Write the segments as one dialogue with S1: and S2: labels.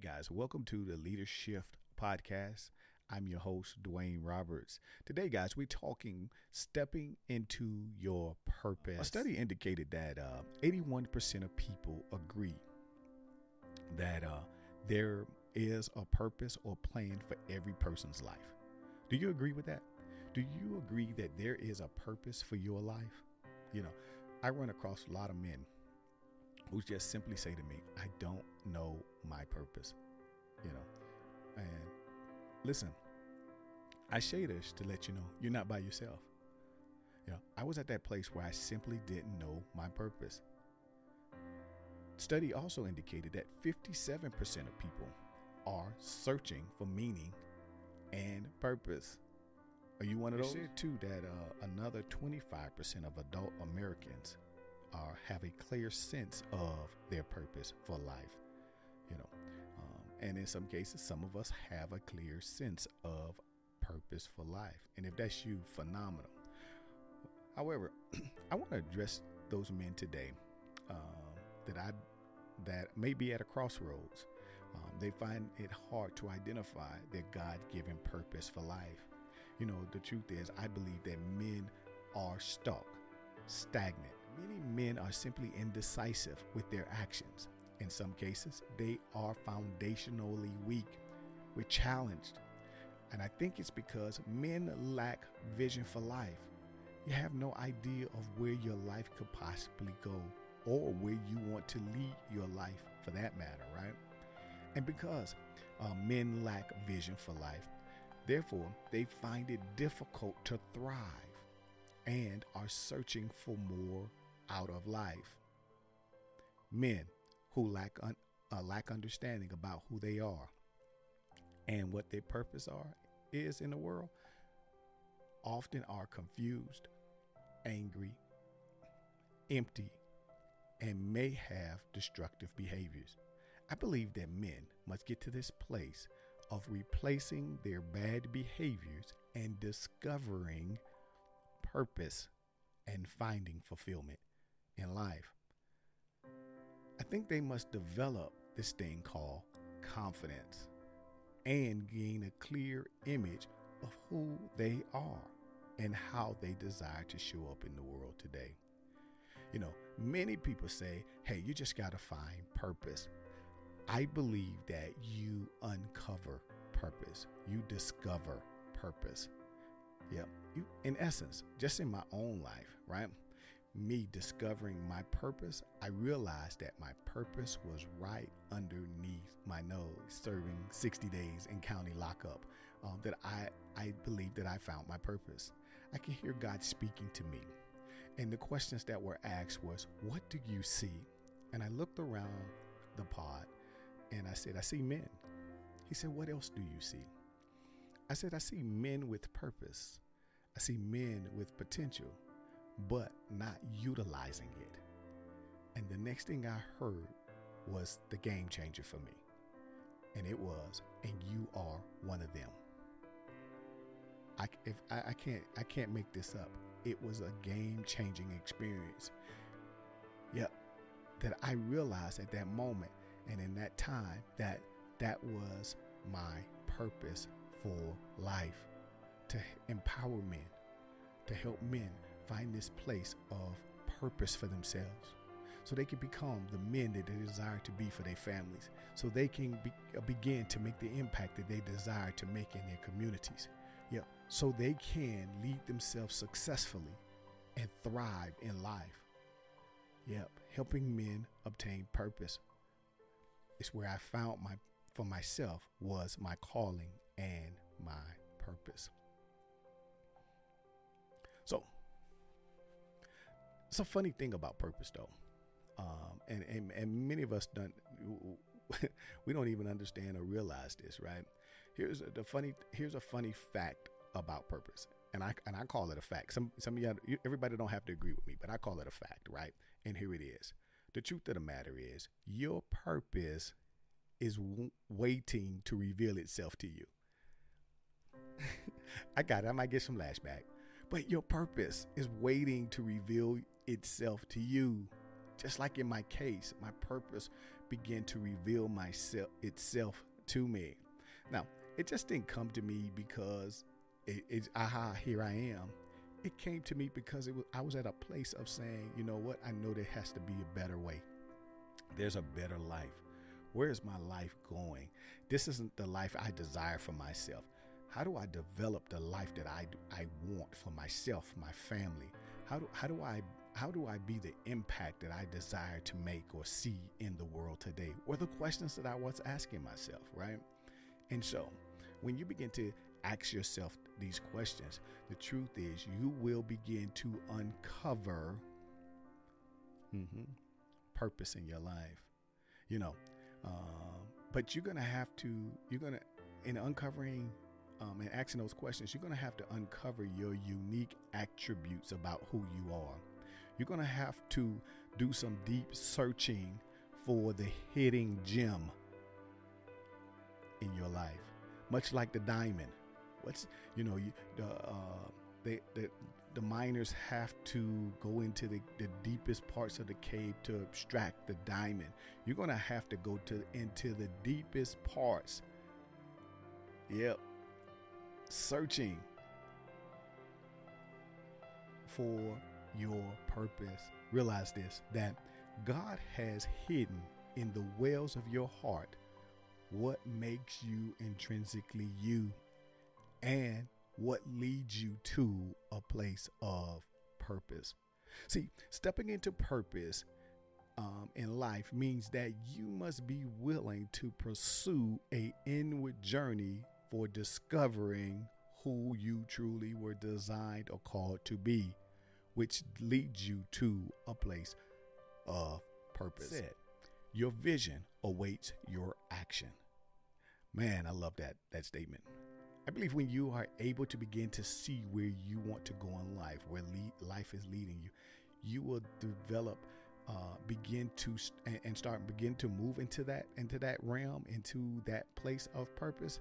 S1: guys, welcome to the Leader Shift podcast. I'm your host, Dwayne Roberts. Today, guys, we're talking stepping into your purpose. A study indicated that uh, 81% of people agree that uh, there is a purpose or plan for every person's life. Do you agree with that? Do you agree that there is a purpose for your life? You know, I run across a lot of men who just simply say to me, I don't know my purpose. You know, and listen, I say this to let you know you're not by yourself. You know, I was at that place where I simply didn't know my purpose. Study also indicated that 57% of people are searching for meaning and purpose. Are you one of those? said too that uh, another 25% of adult Americans are have a clear sense of their purpose for life. You know, um, and in some cases, some of us have a clear sense of purpose for life, and if that's you, phenomenal. However, I want to address those men today um, that I that may be at a crossroads. Um, they find it hard to identify their God-given purpose for life. You know, the truth is, I believe that men are stuck, stagnant, Many men are simply indecisive with their actions. In some cases, they are foundationally weak. We're challenged. And I think it's because men lack vision for life. You have no idea of where your life could possibly go or where you want to lead your life for that matter, right? And because uh, men lack vision for life, therefore, they find it difficult to thrive and are searching for more out of life. Men who lack un, uh, lack understanding about who they are and what their purpose are is in the world often are confused, angry, empty, and may have destructive behaviors. I believe that men must get to this place of replacing their bad behaviors and discovering purpose and finding fulfillment in life. I think they must develop this thing called confidence and gain a clear image of who they are and how they desire to show up in the world today. You know, many people say, hey, you just got to find purpose. I believe that you uncover purpose, you discover purpose. Yep. You, in essence, just in my own life, right? Me discovering my purpose, I realized that my purpose was right underneath my nose, serving 60 days in county lockup. Um, that I I believe that I found my purpose. I can hear God speaking to me, and the questions that were asked was, "What do you see?" And I looked around the pod, and I said, "I see men." He said, "What else do you see?" I said, "I see men with purpose. I see men with potential." But not utilizing it. And the next thing I heard was the game changer for me. And it was, and you are one of them. I, if I, I can't I can't make this up. It was a game changing experience. Yep. That I realized at that moment and in that time that that was my purpose for life to empower men, to help men find this place of purpose for themselves so they can become the men that they desire to be for their families, so they can be, uh, begin to make the impact that they desire to make in their communities. Yeah, so they can lead themselves successfully and thrive in life. Yep, helping men obtain purpose is where I found my for myself was my calling and my purpose. A funny thing about purpose, though, um, and, and and many of us don't we don't even understand or realize this, right? Here's a, the funny here's a funny fact about purpose, and I and I call it a fact. Some some of you everybody don't have to agree with me, but I call it a fact, right? And here it is. The truth of the matter is, your purpose is w- waiting to reveal itself to you. I got it. I might get some lashback. But your purpose is waiting to reveal itself to you. Just like in my case, my purpose began to reveal myself itself to me. Now, it just didn't come to me because it, it's ah, aha, here I am. It came to me because it was I was at a place of saying, you know what, I know there has to be a better way. There's a better life. Where is my life going? This isn't the life I desire for myself. How do I develop the life that I I want for myself, my family? How do how do I how do I be the impact that I desire to make or see in the world today? Were the questions that I was asking myself, right? And so, when you begin to ask yourself these questions, the truth is you will begin to uncover mm-hmm, purpose in your life. You know, uh, but you're gonna have to. You're gonna in uncovering um, and asking those questions, you're going to have to uncover your unique attributes about who you are. You're going to have to do some deep searching for the hidden gem in your life, much like the diamond. What's you know you, the uh, they, the the miners have to go into the, the deepest parts of the cave to extract the diamond. You're gonna have to go to into the deepest parts. Yep, searching for your purpose. Realize this that God has hidden in the wells of your heart what makes you intrinsically you and what leads you to a place of purpose. See, stepping into purpose um, in life means that you must be willing to pursue a inward journey for discovering who you truly were designed or called to be which leads you to a place of purpose. Your vision awaits your action. Man, I love that that statement. I believe when you are able to begin to see where you want to go in life, where le- life is leading you, you will develop, uh, begin to st- and start begin to move into that into that realm, into that place of purpose.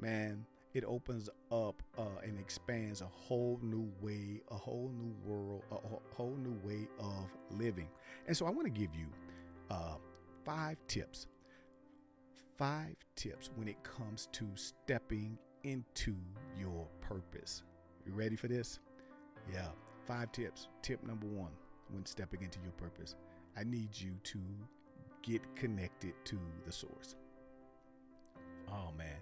S1: Man, it opens up uh, and expands a whole new way, a whole new world, a whole new way of living. And so I want to give you uh, five tips. Five tips when it comes to stepping into your purpose. You ready for this? Yeah, five tips. Tip number one when stepping into your purpose I need you to get connected to the source. Oh man,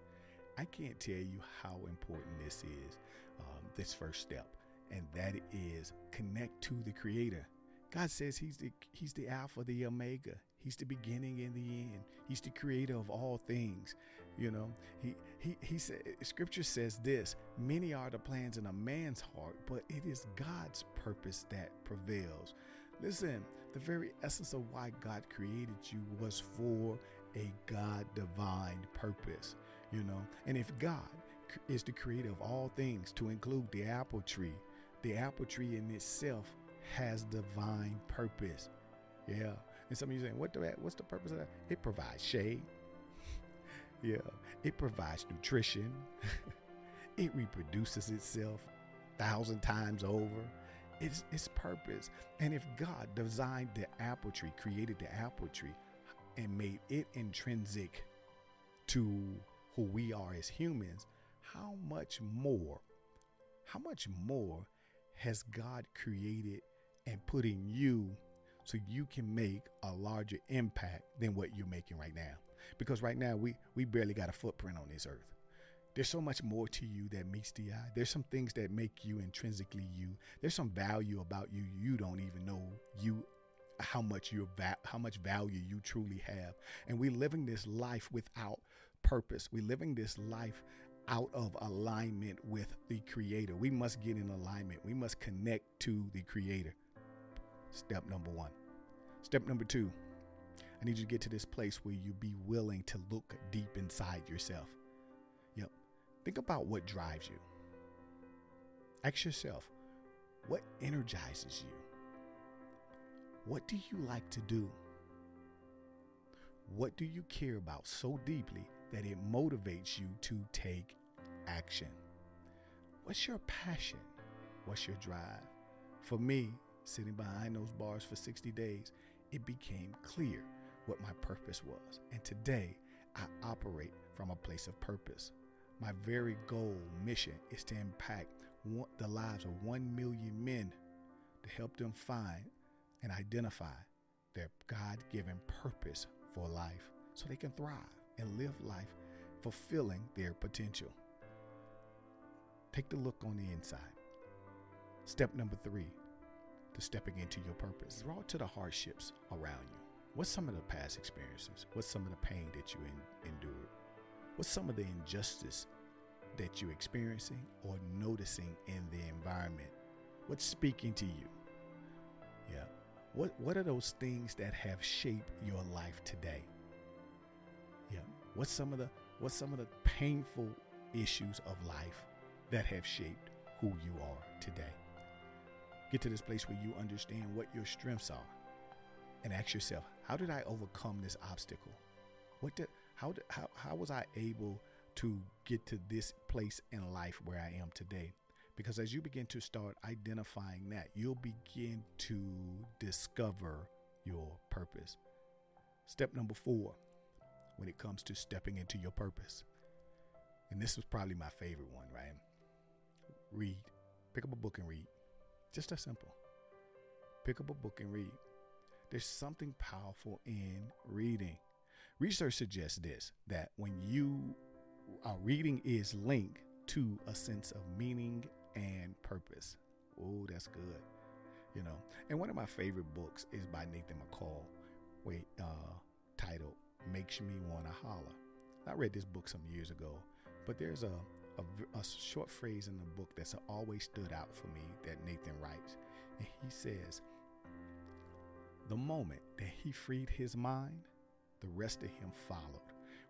S1: I can't tell you how important this is, um, this first step, and that is connect to the Creator. God says He's the He's the Alpha, the Omega. He's the beginning and the end. He's the Creator of all things. You know, He He He said. Scripture says this: Many are the plans in a man's heart, but it is God's purpose that prevails. Listen, the very essence of why God created you was for a God divine purpose you know. And if God is the creator of all things, to include the apple tree, the apple tree in itself has divine purpose. Yeah. And some of you saying, what that, what's the purpose of that? It provides shade. yeah. It provides nutrition. it reproduces itself thousand times over. It's its purpose. And if God designed the apple tree, created the apple tree, and made it intrinsic to who we are as humans, how much more, how much more has God created and put in you so you can make a larger impact than what you're making right now? Because right now we we barely got a footprint on this earth. There's so much more to you that meets the eye. There's some things that make you intrinsically you. There's some value about you you don't even know you how much you how much value you truly have. And we're living this life without purpose. We're living this life out of alignment with the Creator. We must get in alignment. We must connect to the Creator. Step number one. Step number two, I need you to get to this place where you be willing to look deep inside yourself. Yep. Think about what drives you. Ask yourself, what energizes you? What do you like to do? What do you care about so deeply that it motivates you to take action. What's your passion? What's your drive? For me, sitting behind those bars for 60 days, it became clear what my purpose was. And today, I operate from a place of purpose. My very goal, mission, is to impact one, the lives of 1 million men to help them find and identify their God given purpose for life so they can thrive and live life fulfilling their potential. Take the look on the inside. Step number three to stepping into your purpose. Draw to the hardships around you. What's some of the past experiences? What's some of the pain that you in, endured? What's some of the injustice that you're experiencing or noticing in the environment? What's speaking to you? Yeah. What what are those things that have shaped your life today? What's some of the what's some of the painful issues of life that have shaped who you are today? Get to this place where you understand what your strengths are and ask yourself, how did I overcome this obstacle? What did how did how, how was I able to get to this place in life where I am today? Because as you begin to start identifying that, you'll begin to discover your purpose. Step number four, when it comes to stepping into your purpose. And this was probably my favorite one, right? Read. Pick up a book and read. Just that simple. Pick up a book and read. There's something powerful in reading. Research suggests this that when you are reading is linked to a sense of meaning and purpose. Oh, that's good. You know, and one of my favorite books is by Nathan McCall, wait, uh, titled "Makes Me Wanna Holler." I read this book some years ago, but there's a, a, a short phrase in the book that's always stood out for me that Nathan writes, and he says, "The moment that he freed his mind, the rest of him followed."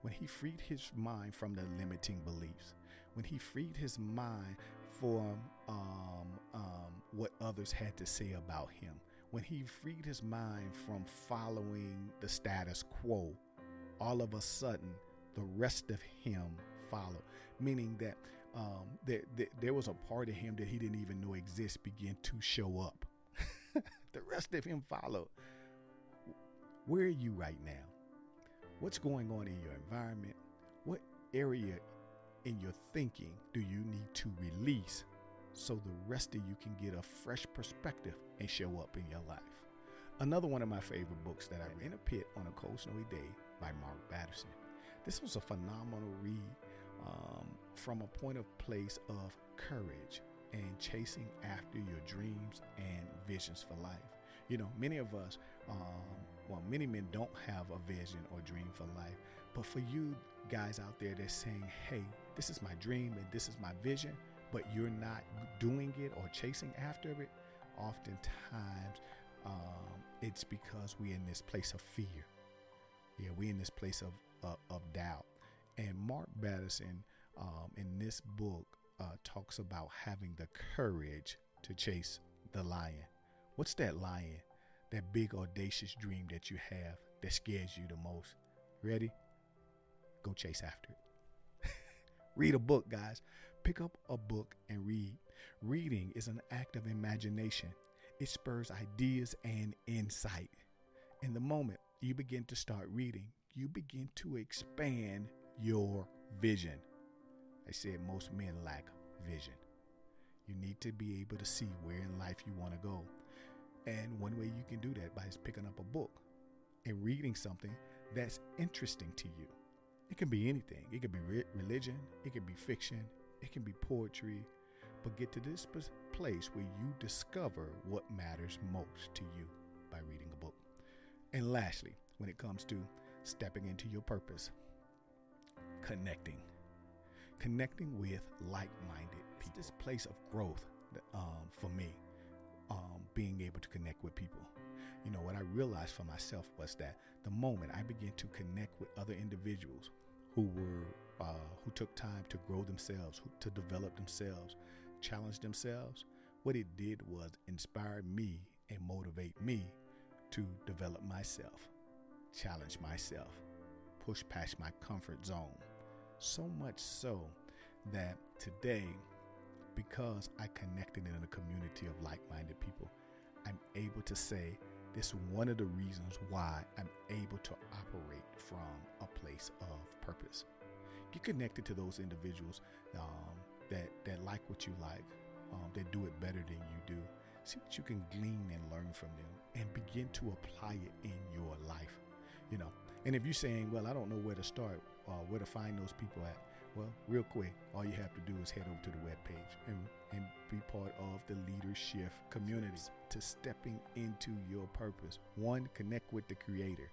S1: When he freed his mind from the limiting beliefs, when he freed his mind from um, um, what others had to say about him, when he freed his mind from following the status quo, all of a sudden the rest of him followed. Meaning that um, there, there, there was a part of him that he didn't even know exist begin to show up. the rest of him followed. Where are you right now? What's going on in your environment? What area in your thinking do you need to release so the rest of you can get a fresh perspective and show up in your life? Another one of my favorite books that I read, In a Pit on a Cold Snowy Day by Mark Batterson. This was a phenomenal read um, from a point of place of courage and chasing after your dreams and visions for life. You know, many of us, um, well, many men don't have a vision or dream for life. But for you guys out there that's saying, hey, this is my dream and this is my vision, but you're not doing it or chasing after it, oftentimes um, it's because we're in this place of fear. Yeah, we're in this place of, uh, of doubt. And Mark Batterson um, in this book uh, talks about having the courage to chase the lion. What's that lion? That big audacious dream that you have that scares you the most. Ready? Go chase after it. read a book, guys. Pick up a book and read. Reading is an act of imagination. It spurs ideas and insight. In the moment you begin to start reading, you begin to expand your vision. I said most men lack vision. You need to be able to see where in life you want to go. And one way you can do that by is picking up a book and reading something that's interesting to you. It can be anything. It can be re- religion, it can be fiction, it can be poetry, but get to this place where you discover what matters most to you And lastly, when it comes to stepping into your purpose, connecting. Connecting with like minded people. This place of growth um, for me um, being able to connect with people. You know, what I realized for myself was that the moment I began to connect with other individuals who were uh, who took time to grow themselves, who, to develop themselves, challenge themselves, what it did was inspire me and motivate me to develop myself, challenge myself, push past my comfort zone. So much so that today because I connected in a community of like minded people, I'm able to say This is one of the reasons why I'm able to operate from a place of purpose. Get connected to those individuals um, that that like what you like, um, that do it better than you do. See what you can glean and learn from them, and begin to apply it in your life. You know, and if you're saying, "Well, I don't know where to start, uh, where to find those people at," well, real quick, all you have to do is head over to the webpage and and be part of the leadership community to stepping into your purpose. One, connect with the creator.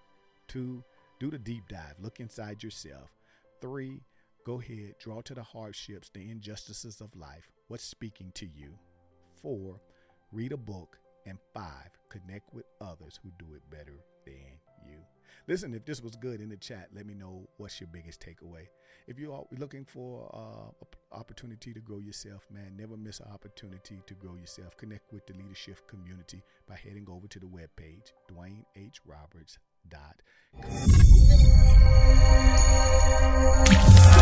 S1: Two, do the deep dive, look inside yourself. Three, go ahead, draw to the hardships, the injustices of life. What's speaking to you? Four, read a book, and five, connect with others who do it better than you. Listen, if this was good in the chat, let me know what's your biggest takeaway. If you're looking for uh, an opportunity to grow yourself, man, never miss an opportunity to grow yourself. Connect with the leadership community by heading over to the webpage, DwayneHRoberts.com.